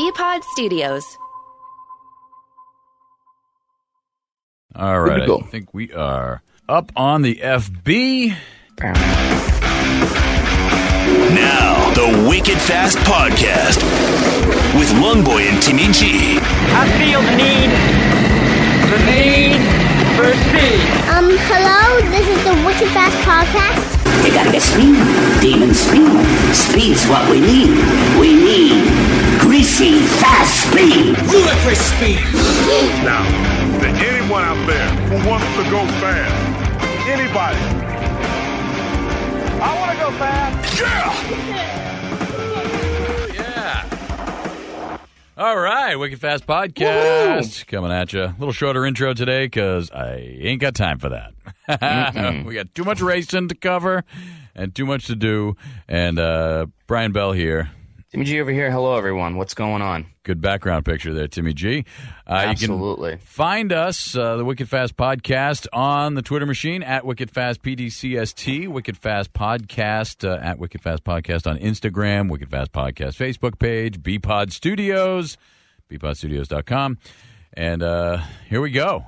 Bpod Studios. All right, I think we are up on the FB. Now, the Wicked Fast Podcast with Longboy and Timmy G. I feel the need, the need for speed. Um, hello, this is the Wicked Fast Podcast. You gotta get speed, demon speed. Speed's what we need. We need greasy, fast speed. Ludicrous speed. Now, to anyone out there who wants to go fast, anybody, I want to go fast. Yeah. All right, Wicked Fast Podcast coming at you. A little shorter intro today because I ain't got time for that. we got too much racing to cover and too much to do. And uh, Brian Bell here. Timmy G over here. Hello, everyone. What's going on? Good background picture there, Timmy G. Uh, Absolutely. You can find us, uh, the Wicked Fast Podcast, on the Twitter machine at Wicked Fast PDCST, Wicked Fast Podcast uh, at Wicked Fast Podcast on Instagram, Wicked Fast Podcast Facebook page, Bpod Studios, bpodstudios.com. And uh, here we go.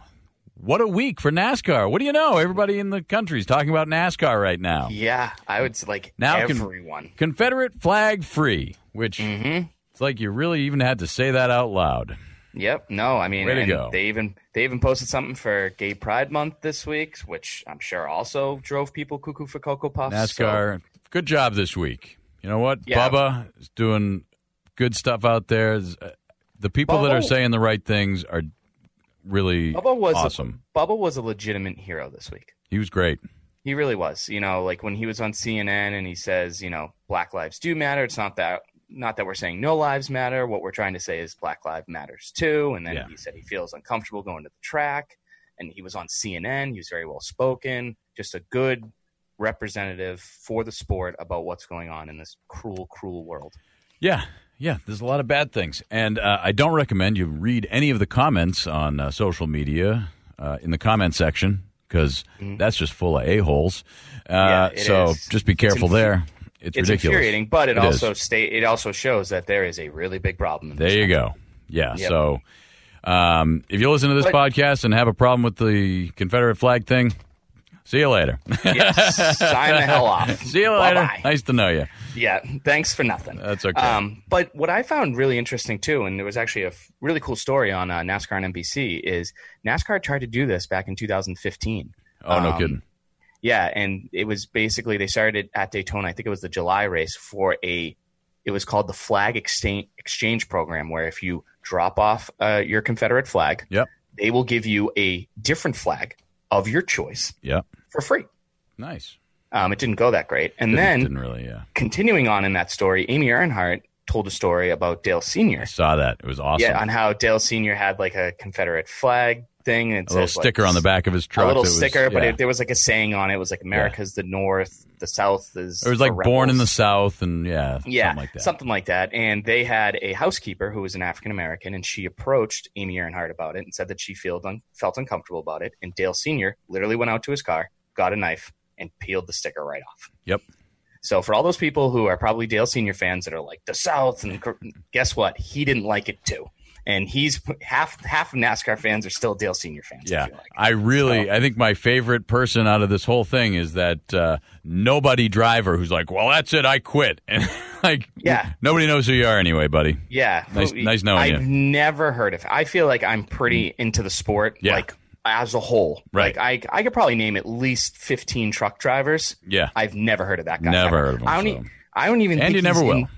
What a week for NASCAR. What do you know? Everybody in the country is talking about NASCAR right now. Yeah, I would say like Now con- everyone. Confederate flag free, which Mm-hmm. it's like you really even had to say that out loud. Yep. No, I mean, Way to go. they even they even posted something for Gay Pride Month this week, which I'm sure also drove people cuckoo for Cocoa Puffs. NASCAR, good job this week. You know what? Yeah. Bubba is doing good stuff out there. Uh, The people that are saying the right things are really Bubba was awesome. A, Bubba was a legitimate hero this week. He was great. He really was. You know, like when he was on CNN and he says, you know, Black lives do matter. It's not that not that we're saying no lives matter. What we're trying to say is Black lives matters too. And then Yeah. he said he feels uncomfortable going to the track. And he was on CNN. He was very well spoken. Just a good representative for the sport about what's going on in this cruel, cruel world. Yeah, yeah. There's a lot of bad things, and uh, I don't recommend you read any of the comments on uh, social media uh, in the comment section because that's just full of a holes. Uh, Mm-hmm. Yeah, so is. just be careful infu- there. It's, It's ridiculous. infuriating, but it, It also state it also shows that there is a really big problem. There you go. Yeah. Yep. So um, if you listen to this But- podcast and have a problem with the Confederate flag thing, see you later. Yes, sign the hell off. see you later. Bye-bye. Nice to know you. Yeah, thanks for nothing. That's okay. Um, but what I found really interesting too, and there was actually a f- really cool story on uh, NASCAR and NBC, is NASCAR tried to do this back in 2015. Oh, no Um, kidding. Yeah, and it was basically they started at Daytona. I think it was the July race for a. It was called the Flag Exchange Exchange Program, where if you drop off uh, your Confederate flag, Yep. they will give you a different flag of your choice Yep. for free. Nice. Um, it didn't go that great, and Didn't- then didn't really. Yeah. continuing on in that story, Amy Earnhardt told a story about Dale Senior. I saw that. It was awesome. Yeah, on how Dale Senior had like a Confederate flag thing, and a little like, sticker on the back of his truck. a little was- sticker, but yeah. it, there was like a saying on it. It was like America's the North, the South is. It was like born in the. South, and yeah, yeah, something like that. something like that. And they had a housekeeper who was an African American, and she approached Amy Earnhardt about it and said that she felt un- felt uncomfortable about it. And Dale Senior literally went out to his car, got a knife, and peeled the sticker right off. Yep. So for all those people who are probably Dale Senior fans that are like the South, and guess what? He didn't like it too, and he's half half of NASCAR fans are still Dale Senior fans. I Yeah, feel like. I really, So- I think my favorite person out of this whole thing is that uh, nobody driver who's like, "Well, that's it, I quit," and like, Yeah. nobody knows who you are anyway, buddy. Yeah, Nice- Who- nice knowing you. I've never heard of. I feel like I'm pretty into the sport, Yeah. like as a whole. Right. Like I, I could probably name at least 15 truck drivers. Yeah, I've never heard of that guy. Never ever. heard of him, I don't, so. e- I don't even. And think you never will. in-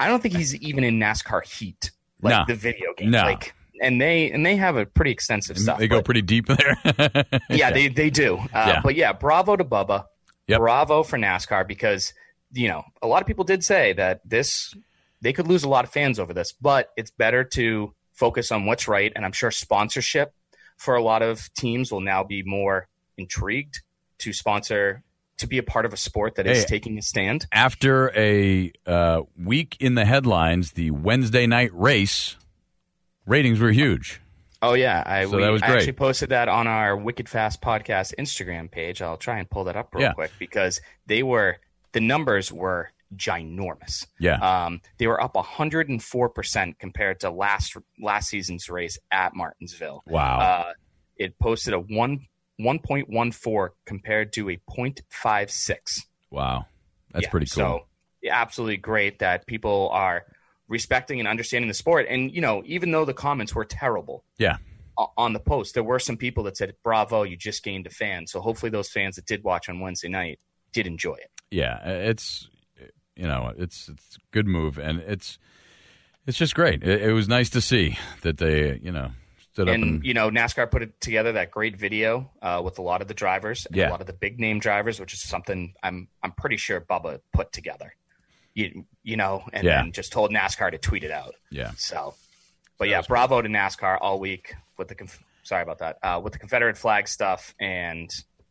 I don't think he's even in NASCAR Heat, like No. the video game. No. Like, and they and they have a pretty extensive stuff. they go but- pretty deep there. yeah, they they do. Uh, Yeah. But yeah, bravo to Bubba. Yep. Bravo for NASCAR because you know a lot of people did say that this they could lose a lot of fans over this, but it's better to focus on what's right. And I'm sure sponsorship for a lot of teams will now be more intrigued to sponsor to be a part of a sport that is Hey. taking a stand. After a uh, week in the headlines, the Wednesday night race ratings were huge. Oh yeah, I, So we, that was I great. actually posted that on our Wicked Fast podcast Instagram page. I'll try and pull that up real Yeah. quick because they were the numbers were ginormous. Yeah. Um, they were up 104 percent compared to last last season's race at Martinsville. Wow. Uh, it posted a one 1.14 compared to a 0.56. wow. That's Yeah, pretty cool. So, yeah, absolutely great that people are respecting and understanding the sport. And you know, even though the comments were terrible, yeah. on the post, there were some people that said, "Bravo, you just gained a fan." So hopefully, those fans that did watch on Wednesday night did enjoy it. Yeah. It's you know, it's it's a good move and it's it's just great. It, it was nice to see that they, you know, stood up And and you know, NASCAR put it together that great video uh, with a lot of the drivers, and Yeah. a lot of the big name drivers, which is something I'm I'm pretty sure Bubba put together. You you know, and Yeah. then just told NASCAR to tweet it out. yeah. So, but yeah, bravo to NASCAR all week with the conf- sorry about that uh, with the Confederate flag stuff and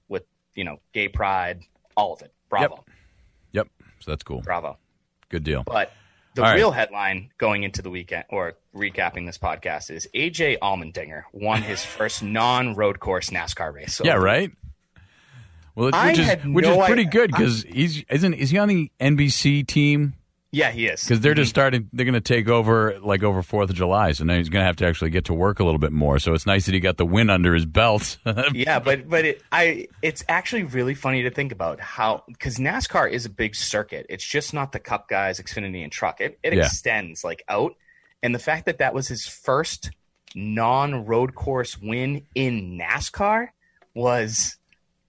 with you know gay pride, all of it. Bravo, Yep. So that's cool. bravo. Good deal. But the All right. real headline going into the weekend or recapping this podcast is AJ Allmendinger won his first non-road course NASCAR race. So Yeah, right. Well, I which is which no is pretty idea- good because he's isn't is he on the NBC team? Yeah, he is Because they're Mm-hmm. just starting. They're going to take over like over Fourth of July, so now he's going to have to actually get to work a little bit more. So it's nice that he got the win under his belt. yeah, but but it, I it's actually really funny to think about how because NASCAR is a big circuit. It's just not the Cup guys, Xfinity, and Truck. It it Yeah. extends like out, and the fact that that was his first non-road course win in NASCAR was,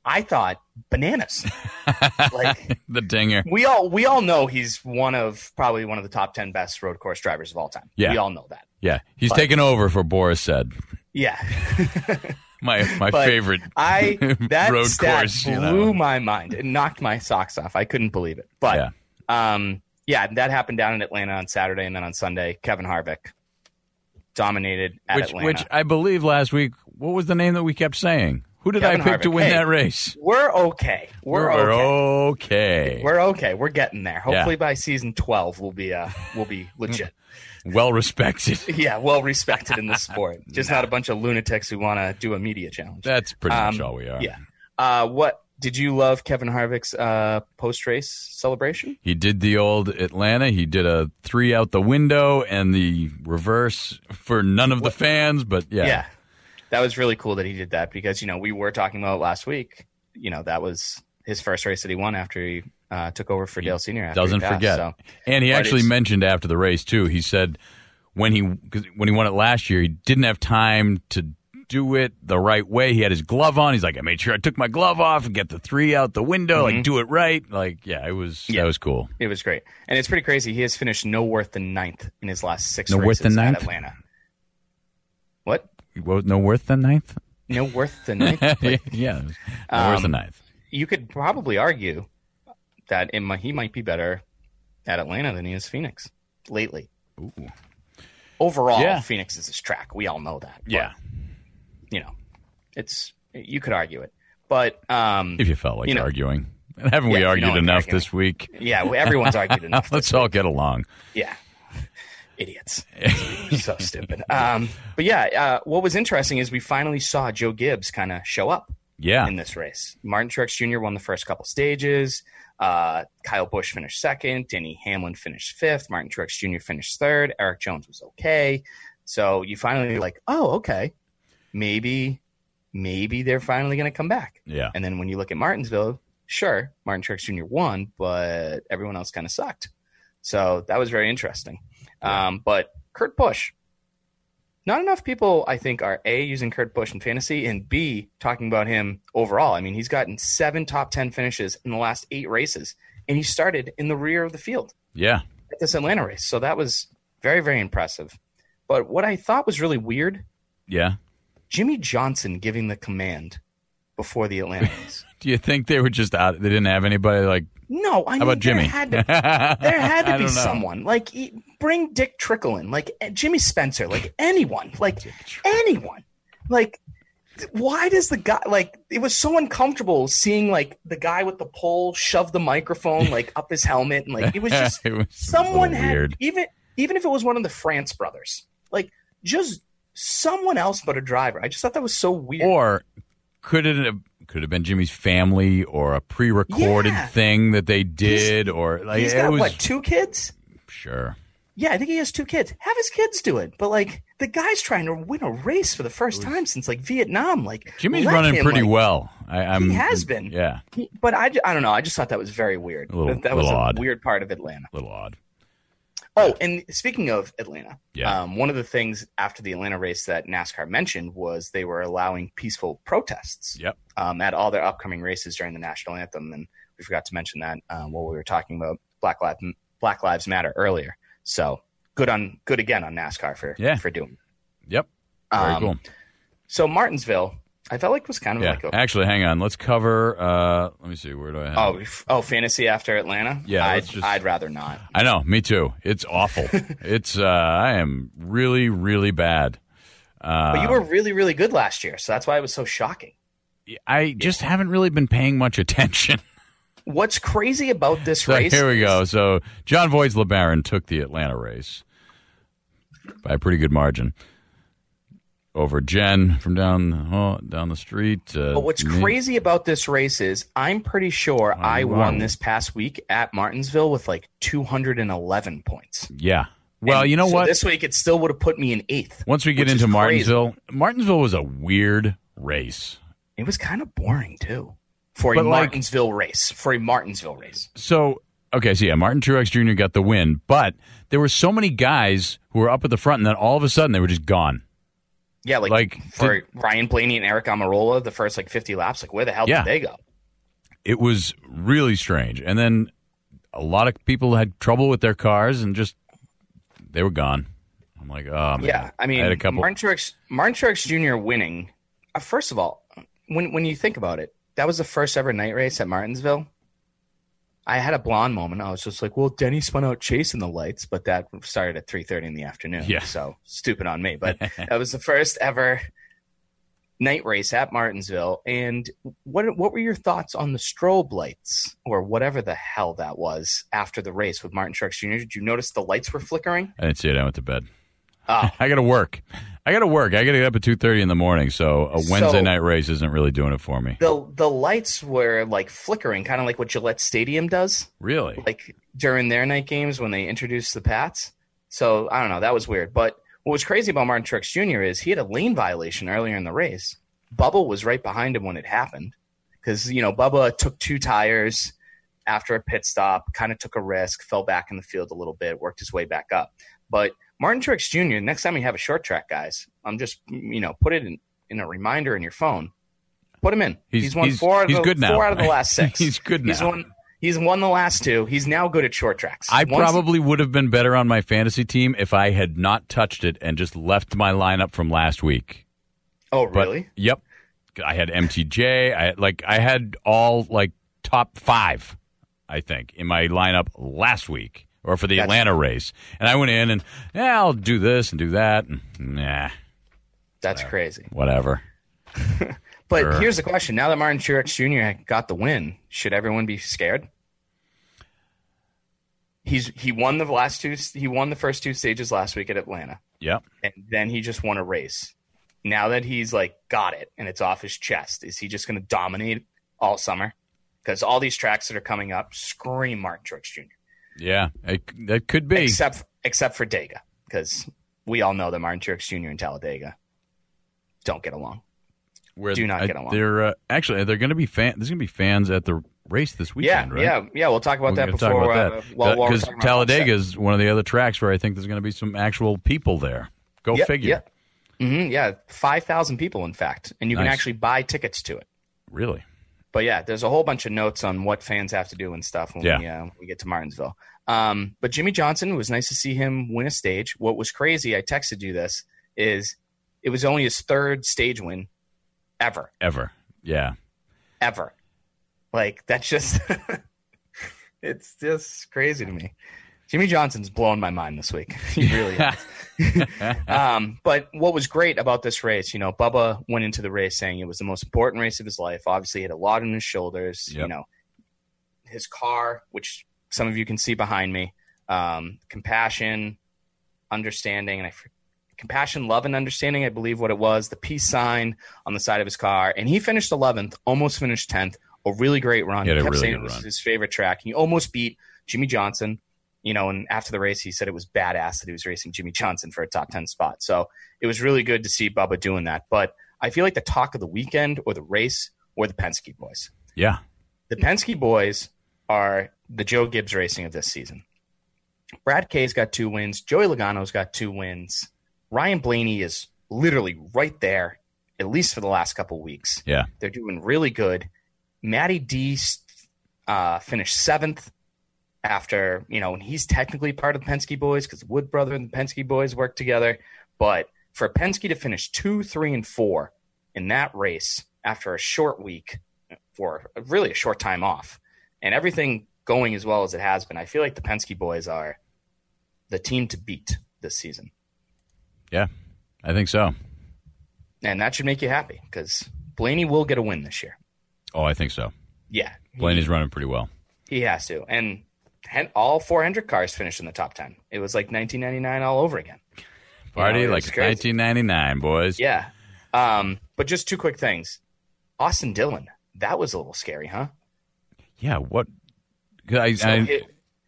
I thought, bananas. like the dinger. we all we all know he's one of probably one of the top ten best road course drivers of all time. Yeah. we all know that. Yeah, he's taking over for Boris Said. Yeah. My my But favorite. I that road stat course, you blew know. my mind. It knocked my socks off. I couldn't believe it. But Yeah. um, yeah, that happened down in Atlanta on Saturday, and then on Sunday, Kevin Harvick dominated at which Atlanta. which I believe last week. What was the name that we kept saying? Who did Kevin I pick to win Hey, that race? We're okay. We're, We're okay. okay. We're okay. We're getting there. Hopefully by season twelve, we'll be uh, we'll be legit. well respected. yeah, well respected in the sport. Just not a bunch of lunatics who want to do a media challenge. That's pretty much Um, all we are. Yeah. Uh, what did you love Kevin Harvick's uh, post race celebration? He did the old Atlanta. He did a three out the window and the reverse for none of the fans. But yeah, Yeah. That was really cool that he did that because, you know, we were talking about it last week. You know, that was his first race that he won after he uh, took over for Dale Sr. Doesn't passed, forget. so. And he But actually mentioned after the race too. He said when he 'cause when he won it last year, he didn't have time to do it the right way. He had his glove on. He's like, I made sure I took my glove off and get the three out the window, like do it right. Like, yeah, it was Mm-hmm. Yeah. that was cool. It was great. And it's pretty crazy. He has finished no worth the ninth in his last six No worth races the ninth? at Atlanta. What? No worth the ninth. No worth the ninth? Yeah, no worth Um, ninth. you could probably argue that it might, he might be better at Atlanta than he is Phoenix lately. Overall, Yeah. Phoenix is his track. We all know that. But, Yeah, you know, it's you could argue it, but um, if you felt like you know- arguing, haven't we Yeah, you argued know enough arguing. this week? yeah, everyone's argued enough. Let's all get along. Yeah. Idiots. so stupid. Um, but yeah, uh, what was interesting is we finally saw Joe Gibbs kind of show up Yeah, in this race. Martin Truex Jr. won the first couple stages. Uh, Kyle Busch finished second. Denny Hamlin finished fifth. Martin Truex Jr. finished third. Erik Jones was okay. So you finally like, oh, okay, maybe, maybe they're finally going to come back. yeah. And then when you look at Martinsville, sure, Martin Truex Jr. won, but everyone else kind of sucked. So that was very interesting. Um, but Kurt Busch, not enough people, I think, are A, using Kurt Busch in fantasy, and B, talking about him overall. I mean, he's gotten seven top 10 finishes in the last eight races, and he started in the rear of the field Yeah. at this Atlanta race. So that was very, very impressive. But what I thought was really weird Yeah. Jimmie Johnson giving the command before the Atlanta race. Do you think they were just out? They didn't have anybody like. No, I mean, about Jimmy? There had to, there had to be someone like he, bring Dick Trickle in, like eh, Jimmy Spencer, like anyone, like anyone, like why does the guy like it was so uncomfortable seeing like the guy with the pole shove the microphone like up his helmet and like it was just It was someone had weird. even even if it was one of the France brothers, like just someone else but a driver. I just thought that was so weird. Or could it have could have been Jimmy's family or a pre-recorded Yeah. thing that they did or like He's it got was what two kids? sure. Yeah, I think he has two kids. Have his kids do it. But like the guy's trying to win a race for the first time since like Vietnam. Like Jimmy's running him, pretty like- well. I, I'm, He has been. Yeah, He- But I, I don't know. I just thought that was very weird. A little- that that was a odd. weird part of Atlanta. a little odd. Oh, and speaking of Atlanta, Yeah. um, one of the things after the Atlanta race that NASCAR mentioned was they were allowing peaceful protests Yep. um, at all their upcoming races during the national anthem, and we forgot to mention that um, while we were talking about Black Lives Black Lives Matter earlier. So good on good again on NASCAR for Yeah. for doing. Yep. Very Um, cool. So Martinsville, I felt like was kind of Yeah. like a Actually, hang on. Let's cover. Uh, let me see. Where do I have? oh f- oh fantasy after Atlanta. Yeah, I'd, just- I'd rather not. I know. Me too. It's awful. it's. Uh, I am really, really bad. Uh, But you were really really good last year, so that's why it was so shocking. I just haven't really been paying much attention. What's crazy about this So race? here we go. So John Voight's LeBaron took the Atlanta race by a pretty good margin over Jen from down oh, down the street. Uh, But what's me. crazy about this race is I'm pretty sure I won this past week at Martinsville with like 211 points. Yeah. Well, And you know so what? This week it still would have put me in eighth. Once we get into crazy. Martinsville, Martinsville was a weird race. It was kind of boring too for a But, like- Martinsville race. For a Martinsville race. So okay, so yeah, Martin Truex Jr. got the win, but there were so many guys who were up at the front, and then all of a sudden they were just gone. Yeah, like, Like, for Ryan Blaney and Aric Almirola, the first like 50 laps, like where the hell Yeah. did they go? It was really strange, and then a lot of people had trouble with their cars, and just they were gone. I'm like, oh man. Yeah, I mean, I had a couple. Martin Truex, Martin Truex Jr. winning. Uh, first of all, when when you think about it, that was the first ever night race at Martinsville. I had a blonde moment. I was just like, "Well, Denny spun out chasing the lights," but that started at three thirty in the afternoon. Yeah. so stupid on me. But that was the first ever night race at Martinsville. And what what were your thoughts on the strobe lights or whatever the hell that was after the race with Martin Truex Jr.? Did you notice the lights were flickering? I didn't see it. I went to bed. Oh, I got to work. I got to work. I got to get up at two thirty in the morning. So a Wednesday So- night race isn't really doing it for me. the the lights were like flickering, kind of like what Gillette Stadium does, Really? like during their night games when they introduced the Pats. So I don't know, that was weird. But what was crazy about Martin Truex Jr. is he had a lane violation earlier in the race. Bubba was right behind him when it happened because you know Bubba took two tires after a pit stop, kind of took a risk, fell back in the field a little bit, worked his way back up. But Martin Truex Jr. Next time you have a short track, guys, I'm just you know put it in, in a reminder in your phone. Put him in. He's- He's, won he's- four. Out of he's the, good now. Four out of the last six. He's good He's now. won. He's won the last two. He's now good at short tracks. I Once- probably would have been better on my fantasy team if I had not touched it and just left my lineup from last week. Oh, But really? yep, I had MTJ. I like I had all like top five, I think, in my lineup last week or for the That's- Atlanta race, and I went in and yeah, I'll do this and do that, and nah, That's crazy. whatever. But Sure. here's the question: Now that Martin Truex Jr. got the win, should everyone be scared? He's he won the last two. He won the first two stages last week at Atlanta, Yep. and then he just won a race. Now that he's like got it and it's off his chest, is he just going to dominate all summer? Because all these tracks that are coming up scream Martin Truex Jr. Yeah, it, that could be. except except for Dega, because we all know that Martin Truex Jr. and Talladega don't get along. Where do not I- get along. They're uh, actually they're going to be fan. There's going to be fans at the race this weekend, yeah, right? yeah, yeah. We'll talk about We're that before. about uh, that while- while we're because talking about Talladega is one of the other tracks where I think there's going to be some actual people there. Go Yep, figure. yep. Mhm, yeah, five thousand people, in fact, and you can actually buy tickets to it. Really? But yeah, there's a whole bunch of notes on what fans have to do and stuff when Yeah. we uh, we get to Martinsville. Um, but Jimmie Johnson it was nice to see him win a stage. What was crazy, I texted you this, is it was only his third stage win ever, Ever? Yeah. ever. Like that's just it's just crazy to me. Jimmie Johnson's blown my mind this week. he really has. um, but what was great about this race, you know, Bubba went into the race saying it was the most important race of his life. Obviously, he had a lot on his shoulders. You know, his car, which some of you can see behind me, um, compassion, understanding, and I compassion, love, and understanding. I believe what it was. The peace sign on the side of his car, and he finished 11th, almost finished 10th. A really great run. He a kept really saying it was run. his favorite track. He almost beat Jimmie Johnson. You know, and after the race, he said it was badass that he was racing Jimmie Johnson for a top 10 spot. So it was really good to see Bubba doing that. But I feel like the talk of the weekend or the race were the Penske boys. Yeah. The Penske boys are the Joe Gibbs racing of this season. Brad K's got two wins. Joey Logano's got two wins. Ryan Blaney is literally right there, at least for the last couple weeks. Yeah. They're doing really good. Matty D uh, finished seventh after, you know, and he's technically part of the Penske boys because Wood Brother and the Penske boys work together. But for Penske to finish two, three, and four in that race after a short week for really a short time off and everything going as well as it has been, I feel like the Penske boys are the team to beat this season. Yeah. I think so. And that should make you happy because Blaney will get a win this year. Oh, I think so. Yeah. Blaney's running pretty well. He has to. And all four Hendrick cars finished in the top 10. It was like 1999 all over again. Party You know, like it's it's 1999, boys. Yeah. Um, but just two quick things. Austin Dillon, that was a little scary, huh? Yeah. What? I, So, I, his,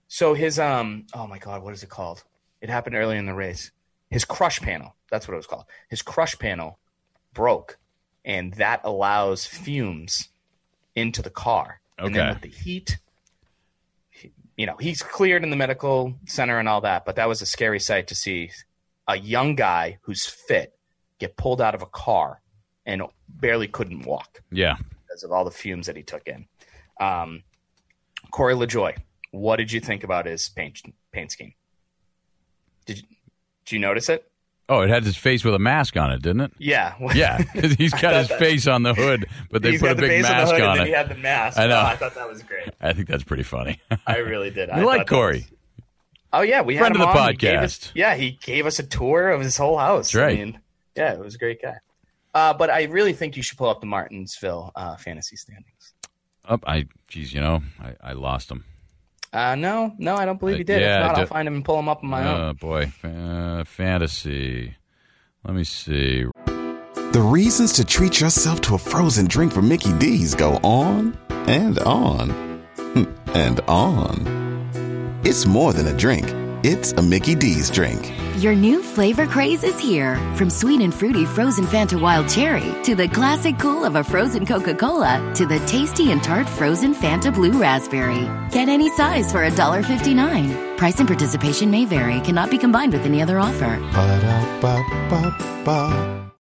so his um oh my god, what is it called? It happened early in the race. His crush panel, that's what it was called. His crush panel broke, and that allows fumes into the car. And then Okay. with the heat, he- you know, he's cleared in the medical center and all that, but that was a scary sight to see a young guy who's fit get pulled out of a car and barely couldn't walk yeah. because of all the fumes that he took in. Um, Corey LaJoie, what did you think about his paint paint scheme? Did you, did you notice it? Oh, it had his face with a mask on it, didn't it? Yeah, Yeah, because he's got his that- face on the hood, but they put a big of mask on then it. He had the mask. I know. Oh, I thought that was great. I think that's pretty funny. I really did. I you thought like Corey? was- Oh yeah, we Friend had of him the on. He us- podcast. yeah, he gave us a tour of his whole house. That's right. I mean, yeah, it was a great guy. Uh, but I really think you should pull up the Martinsville uh, fantasy standings. Up, I, geez, you know, I, I lost him. Uh, no, no, I don't believe he did. yeah, if not, I I'll find him and pull him up on my own. Oh boy, Fa- fantasy. Let me see. The reasons to treat yourself to a frozen drink from Mickey D's go on and on and on. It's more than a drink. It's a Mickey D's drink. Your new flavor craze is here. From sweet and fruity frozen Fanta Wild Cherry to the classic cool of a frozen Coca Cola to the tasty and tart frozen Fanta Blue Raspberry. Get any size for $1.59. Price and participation may vary, cannot be combined with any other offer. Ba-da-ba-ba-ba.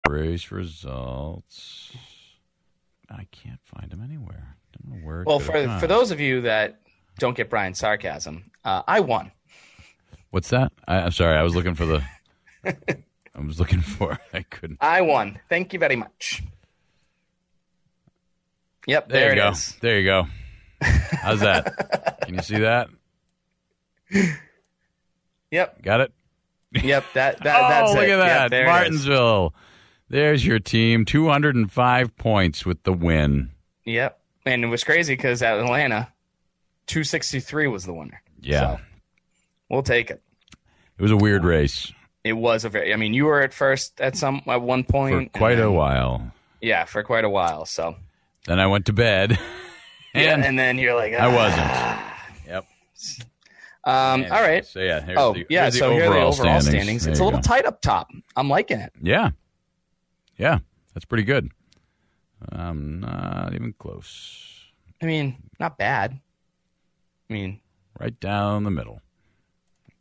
Race results. I can't find them anywhere. Don't know where. Well, for for those of you that don't get Brian's sarcasm, uh, I won. What's that? I, I'm sorry. I was looking for the. I was looking for. I couldn't. I won. Thank you very much. Yep, There, there, you it go. is. There you go. How's that? Can you see that? Yep, Got it. yep. That that oh, that's look it. at Yep, that, there. Martinsville. There's your team. 205 points with the win. Yep, and it was crazy because at Atlanta, two sixty three was the winner. Yeah. So, we'll take it. It was a weird race It was a very. I mean, you were at first at some at one point for quite and a while. Yeah, for quite a while. So Then I went to bed. yeah, And and then you're like, I "Ah." wasn't. Yep. Um, all right. So yeah. Here's Oh, the, yeah. So here are the overall overall standings. standings. It's a little go. tight up top. I'm liking it. Yeah. Yeah. That's pretty good. I'm not even close. I mean, not bad. I mean, Right down the middle.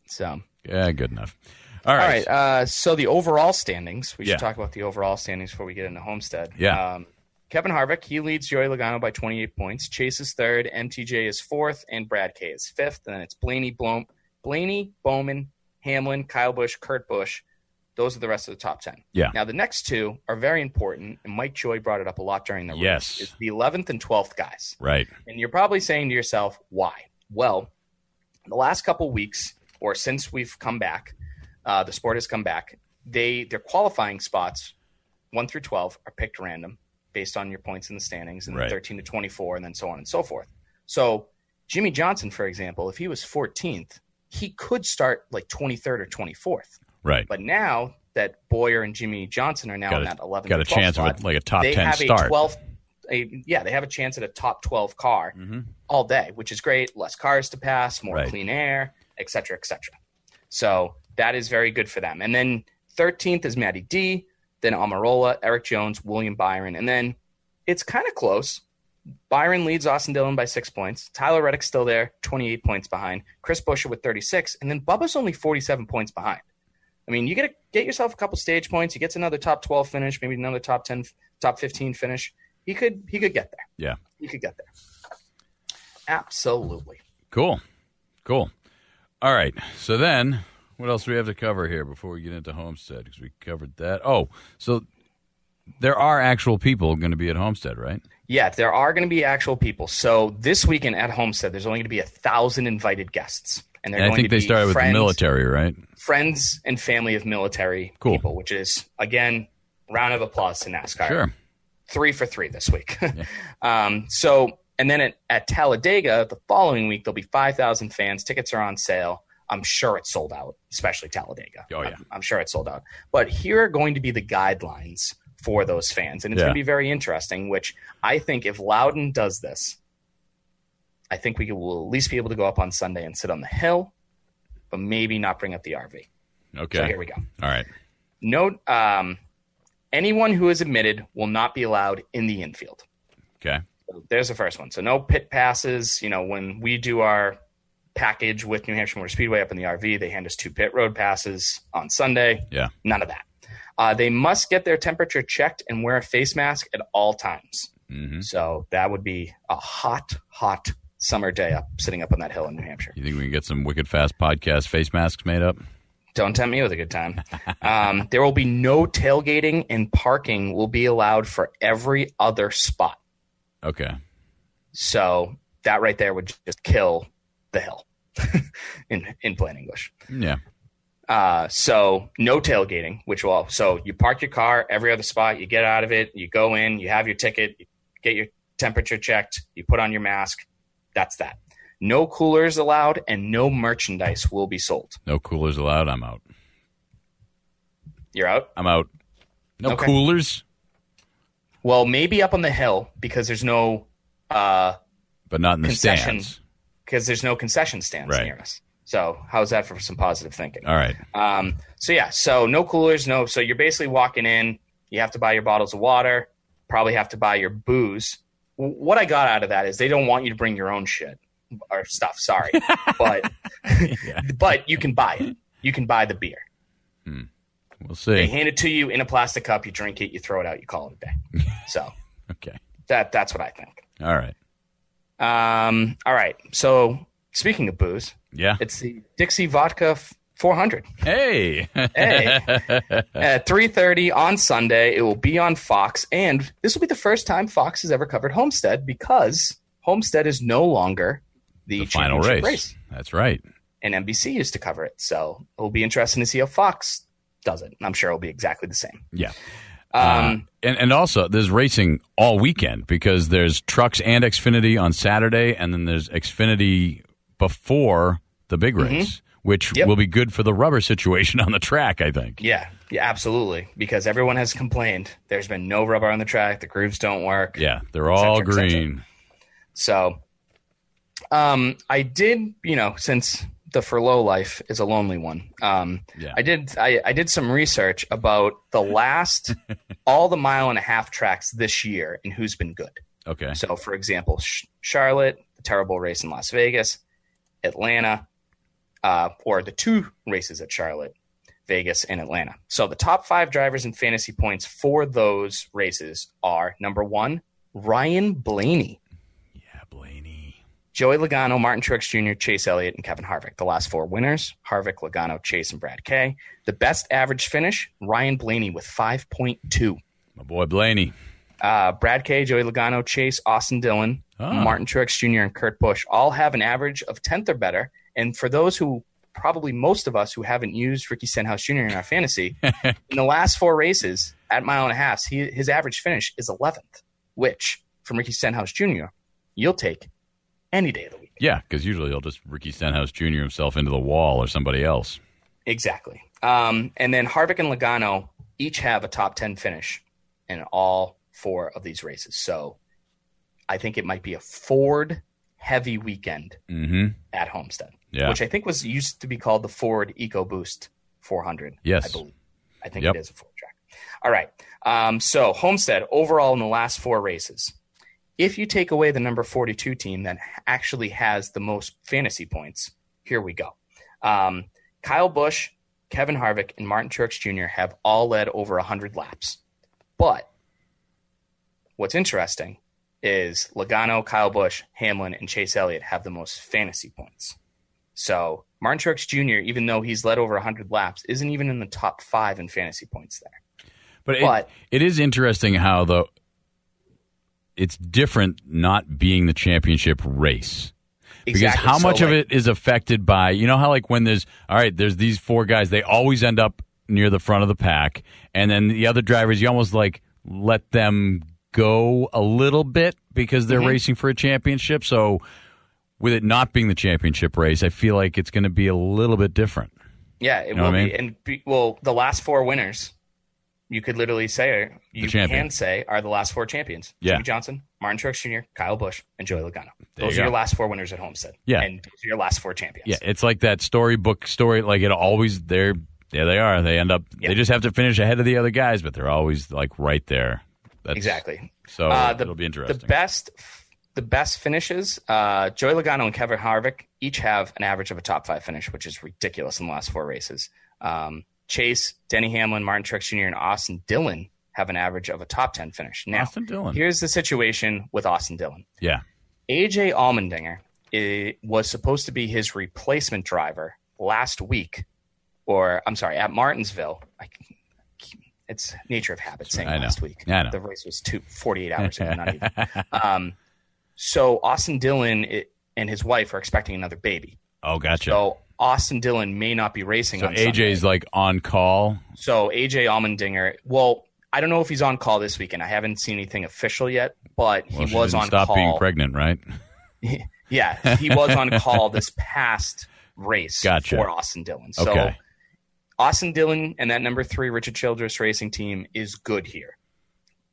so Yeah, good enough. All all right. right. Uh, so the overall standings. We should talk about the overall standings before we get into Homestead. Yeah. Um, Kevin Harvick he leads Joey Logano by 28 points. Chase is third. MTJ is fourth, and Brad K is fifth. And then it's Blaney, Blom, Blaney, Bowman, Hamlin, Kyle Busch, Kurt Busch. Those are the rest of the top 10. Yeah. Now, the next two are very important, and Mike Joy brought it up a lot during the race. Yes. It's the 11th and 12th guys. Right. And you're probably saying to yourself, why? Well, the last couple weeks, or since we've come back, uh, the sport has come back. They their qualifying spots, one through twelve, are picked random based on your points in the standings, and then Right. thirteen to twenty four, and then so on and so forth. So Jimmie Johnson, for example, if he was fourteenth, he could start like twenty third or twenty fourth. Right. But now that Bowyer and Jimmie Johnson are now Got in that 11 got a chance of a- like a top they 10 have start. A 12, a, yeah, they have a chance at a top 12 car all day, which is great. Less cars to pass, more Right. clean air, et cetera, et cetera. So that is very good for them. And then 13th is Matty D, then Almirola, Erik Jones, William Byron. And then it's kind of close. Byron leads Austin Dillon by six points. Tyler Reddick's still there, 28 points behind. Chris Buescher with 36. And then Bubba's only 47 points behind. I mean, you get to get yourself a couple stage points. He gets another top 12 finish, maybe another top 10, top 15 finish. He could he could get there. Yeah. He could get there. Absolutely. Cool. Cool. All right. So then, what else do we have to cover here before we get into Homestead? Because we covered that. Oh, so there are actual people going to be at Homestead, right? Yeah, there are going to be actual people. So this weekend at Homestead, there's only going to be a thousand invited guests, and they're And I think to they be started with the friends, military, right? friends and family of military Cool. people, which is again round of applause to NASCAR. Sure. three for three this week. um, so, and then at, at Talladega the following week, there'll be 5,000 fans. Tickets are on sale. I'm sure it's sold out, especially Talladega. Oh, yeah. I'm, I'm sure it's sold out. But here are going to be the guidelines for those fans. And it's Yeah. going to be very interesting, which I think if Loudon does this, I think we will at least be able to go up on Sunday and sit on the hill, but maybe not bring up the RV. Okay. So here we go. All right. Note um, anyone who is admitted will not be allowed in the infield. Okay. There's the first one. So no pit passes. You know, when we do our package with New Hampshire Motor Speedway up in the RV, they hand us two pit road passes on Sunday. Yeah. None of that. Uh, they must get their temperature checked and wear a face mask at all times. hmm So that would be a hot, hot summer day up sitting up on that hill in New Hampshire. You think we can get some Wicked Fast podcast face masks made up? Don't tempt me with a good time. Um, there will be no tailgating and parking will be allowed for every other spot. Okay. So that right there would just kill the hill in in plain English. Yeah. Uh, so no tailgating, which will so you park your car every other spot, you get out of it, you go in, you have your ticket, you get your temperature checked, you put on your mask. That's that. No coolers allowed and no merchandise will be sold. No coolers allowed. I'm out. You're out. I'm out. No Okay. coolers, Well, maybe up on the hill because there's no uh but not in the Concession. stands. because there's no concession stands Right. near us. So how's that for some positive thinking? All right. Um, so yeah, so no coolers, no. So you're basically walking in. You have to buy your bottles of water. Probably have to buy your booze. What I got out of that is they don't want you to bring your own shit or stuff. Sorry, but but you can buy it. You can buy the beer. We'll see. They hand it to you in a plastic cup. You drink it. You throw it out. You call it a day. So Okay. that that's what I think. All right. Um, all right. So speaking of booze, Yeah. it's the Dixie Vodka f- 400. Hey. Hey. at 3.30 on sunday it will be on fox and this will be the first time fox has ever covered homestead because homestead is no longer the, the final race. championship That's right. and nbc used to cover it so it will be interesting to see how fox does it i'm sure it'll be exactly the same Yeah. um, And and also there's racing all weekend because there's trucks and Xfinity on Saturday, and then there's Xfinity before the big race, which Mm-hmm. Yep. will be good for the rubber situation on the track. I think. yeah yeah absolutely because everyone has complained there's been no rubber on the track the grooves don't work Yeah, they're all cetera. green. So, um, I did, you know, since the furlough life is a lonely one, um, Yeah. I did, I, I did some research about the last, all the mile and a half tracks this year and who's been good. Okay. So, for example, Sh- Charlotte, the terrible race in Las Vegas, Atlanta, uh, or the two races at Charlotte, Vegas, and Atlanta. So, the top five drivers in fantasy points for those races are number one, Ryan Blaney. Joey Logano, Martin Truex Jr., Chase Elliott, and Kevin Harvick. The last four winners Harvick, Logano, Chase, and Brad K. The best average finish Ryan Blaney with 5.2. My boy Blaney. Uh, Brad K, Joey Logano, Chase, Austin Dillon, Oh. Martin Truex Jr., and Kurt Busch all have an average of 10th or better. And for those who probably most of us who haven't used Ricky Stenhouse Jr. in our fantasy, in the last four races at mile and a half, he, his average finish is 11th, which from Ricky Stenhouse Jr. you'll take any day of the week. Yeah, because usually he'll just Ricky Stenhouse Jr. himself into the wall or somebody else. Exactly. Um, and then Harvick and Logano each have a top 10 finish in all four of these races. So I think it might be a Ford heavy weekend Mm-hmm. at Homestead, Yeah. which I think was used to be called the Ford EcoBoost 400. Yes. I believe. I think Yep. it is a Ford track. All right. Um, so Homestead overall in the last four races, if you take away the number 42 team that actually has the most fantasy points, here we go. Um, Kyle Busch, Kevin Harvick, and Martin Truex Jr. have all led over 100 laps. But what's interesting is Logano, Kyle Busch, Hamlin, and Chase Elliott have the most fantasy points. So Martin Truex Jr., even though he's led over 100 laps, isn't even in the top five in fantasy points there. But, But- it, it is interesting how though it's different not being the championship race. Because how So, much of it is affected by you know how like when there's all right there's these four guys they always end up near the front of the pack and then the other drivers you almost like let them go a little bit because they're Mhm. racing for a championship so with it not being the championship race I feel like it's going to be a little bit different. Yeah, it You know will I be. And be, well, the last four winners, you could literally say, you can say, are the last four champions: Yeah. Jimmie Johnson, Martin Truex Jr., Kyle Busch, and Joey Logano. There Those you are go. your last four winners at Homestead. Yeah. and those are your last four champions. Yeah, it's like that storybook story. Like it always, they're there. They are. They end up. Yeah. They just have to finish ahead of the other guys, but they're always like right there. That's, exactly. So Uh, the, it'll be interesting. The best, the best finishes. Uh, Joey Logano and Kevin Harvick each have an average of a top five finish, which is ridiculous in the last four races. Um, Chase, Denny Hamlin, Martin Truex Jr., and Austin Dillon have an average of a top ten finish. Now, Austin Dillon. here's the situation with Austin Dillon. yeah, AJ Allmendinger it was supposed to be his replacement driver last week, or I'm sorry, at Martinsville. I, it's nature of habit saying I know. last week. I know. The race was two, 48 hours ago, not even. Um, so Austin Dillon it, and his wife are expecting another baby. Oh, gotcha. So Austin Dillon may not be racing So on Sunday. AJ's like on call. So AJ Allmendinger, well, I don't know if he's on call this weekend. I haven't seen anything official yet, but Well, he was on stop call. being pregnant, right? Yeah, he was on call this past race Gotcha. for Austin Dillon. So Okay. Austin Dillon and that number three Richard Childress racing team is good here.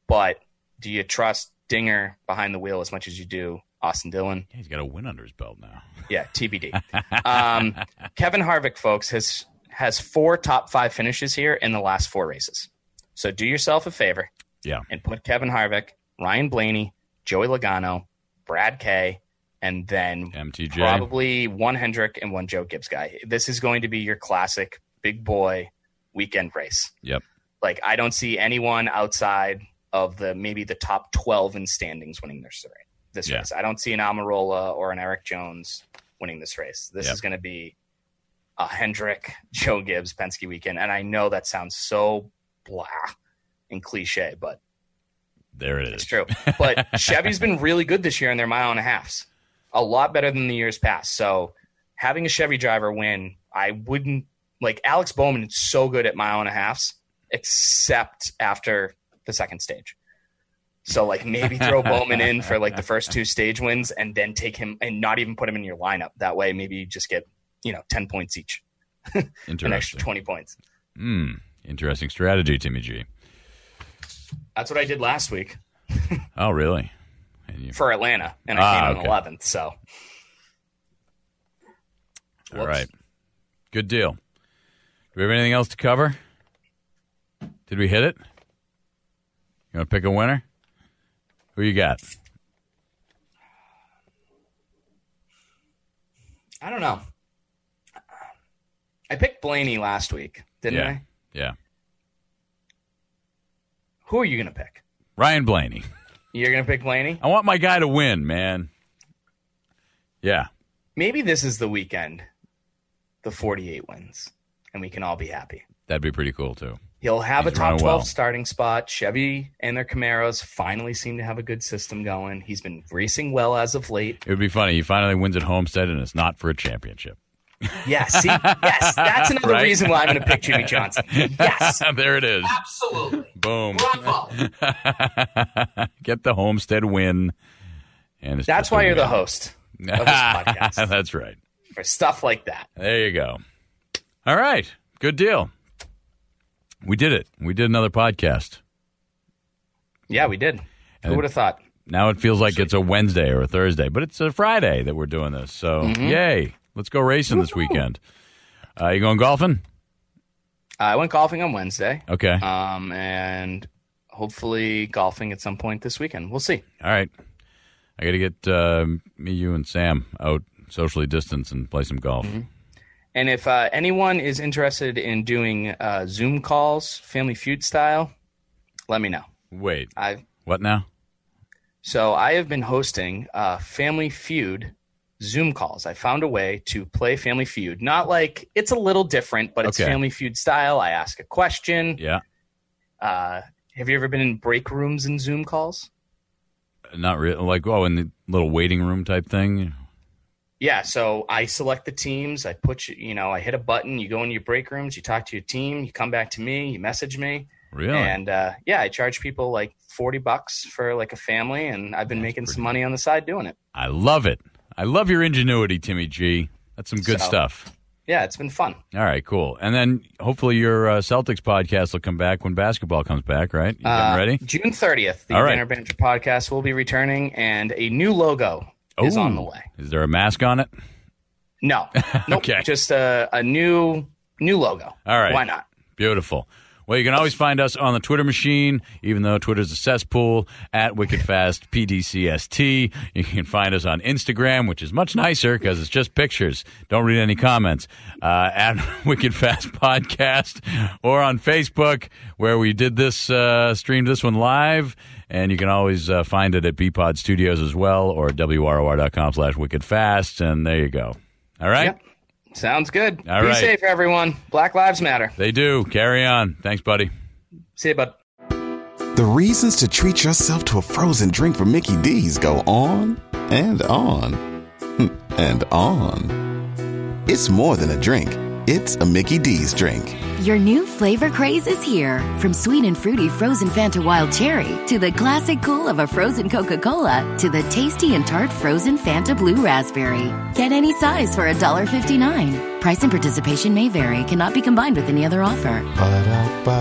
But do you trust Dinger behind the wheel as much as you do Austin Dillon? He's got a win under his belt now. Yeah, TBD. um, Kevin Harvick, folks, has has four top five finishes here in the last four races. So do yourself a favor Yeah. and put Kevin Harvick, Ryan Blaney, Joey Logano, Brad K, and then MTJ. probably one Hendrick and one Joe Gibbs guy. This is going to be your classic big boy weekend race. Yep. Like I don't see anyone outside of the maybe the top twelve in standings winning this race. This Yeah. race. I don't see an Almirola or an Erik Jones winning this race. This Yep. is going to be a Hendrick, Joe Gibbs, Penske weekend, and I know that sounds so blah and cliche, but There it is. it's true. But Chevy's been really good this year in their mile and a halfs. A lot better than the years past. So having a Chevy driver win, I wouldn't like Alex Bowman is so good at mile and a halfs, except after the second stage. So like maybe throw Bowman in for like the first two stage wins and then take him and not even put him in your lineup. That way maybe you just get, you know, ten points each. An extra twenty points. Hmm. Interesting strategy, Timmy G. That's what I did last week Oh, really? And you, for Atlanta. And I Ah, came in okay. eleventh. So all whoops. right. Good deal. Do we have anything else to cover? Did we hit it? You want to pick a winner? Who you got? I don't know. I picked Blaney last week, didn't yeah. I? Yeah. Who are you going to pick? Ryan Blaney. You're going to pick Blaney? I want my guy to win, man. Yeah. Maybe this is the weekend the 48 wins, and we can all be happy. That'd be pretty cool, too. He'll have He's a top 12 well. starting spot. Chevy and their Camaros finally seem to have a good system going. He's been racing well as of late. It would be funny. He finally wins at Homestead, and it's not for a championship. Yes, see, yes, that's another Right? reason why I'm going to pick Jimmie Johnson. Yes, there it is. absolutely. Boom. Get the Homestead win. And it's That's why you're the host of this podcast That's right. for stuff like that. There you go. All right. Good deal. We did it. We did another podcast. Yeah, we did. And Who would have thought? Now it feels like it's a Wednesday or a Thursday, but it's a Friday that we're doing this. So, Mm-hmm. yay. Let's go racing this weekend. Uh, you going golfing? I went golfing on Wednesday, Okay. um, and hopefully golfing at some point this weekend. We'll see. All right. I got to get uh, me, you, and Sam out socially distanced and play some golf. Mm-hmm. And if uh, anyone is interested in doing uh, Zoom calls, Family Feud style, let me know. Wait. I What now? so I have been hosting uh, Family Feud Zoom calls. I found a way to play Family Feud. Not like it's a little different, but it's Okay. Family Feud style. I ask a question. Yeah. Uh, have you ever been in break rooms in Zoom calls? Not really. Like, oh, in the little waiting room type thing? Yeah, so I select the teams. I put you, you know, I hit a button. You go into your break rooms. You talk to your team. You come back to me. You message me, Really? and uh, yeah, I charge people like forty bucks for like a family, and I've been making some money on the side doing it. I love it. I love your ingenuity, Timmy G. That's some good So- stuff. Yeah, it's been fun. All right, cool. And then hopefully your uh, Celtics podcast will come back when basketball comes back, right? You getting Uh, ready? June thirtieth, the All right. Banner Banter podcast will be returning, and a new logo is on the way. Is there a mask on it? No, nope, Okay. just a, a new new logo. All right. why not? Beautiful. Well, you can always find us on the Twitter machine, even though Twitter's a cesspool, at WickedFast PDCST. You can find us on Instagram, which is much nicer because it's just pictures. Don't read any comments. Uh, at Wicked Fast Podcast, or on Facebook, where we did this, uh, streamed this one live. And you can always uh, find it at Bpod Studios as well, or WROR.com slash Wicked Fast. And there you go. All right? Yep. Sounds good. All Be right. safe, everyone. Black Lives Matter. They do. Carry on. Thanks, buddy. See you, bud. The reasons to treat yourself to a frozen drink from Mickey D's go on and on and on. It's more than a drink, it's a Mickey D's drink. Your new flavor craze is here. From sweet and fruity frozen Fanta Wild Cherry to the classic cool of a frozen Coca Cola to the tasty and tart frozen Fanta Blue Raspberry. Get any size for $1.59. Price and participation may vary, cannot be combined with any other offer. Ba-da-ba-ba-ba.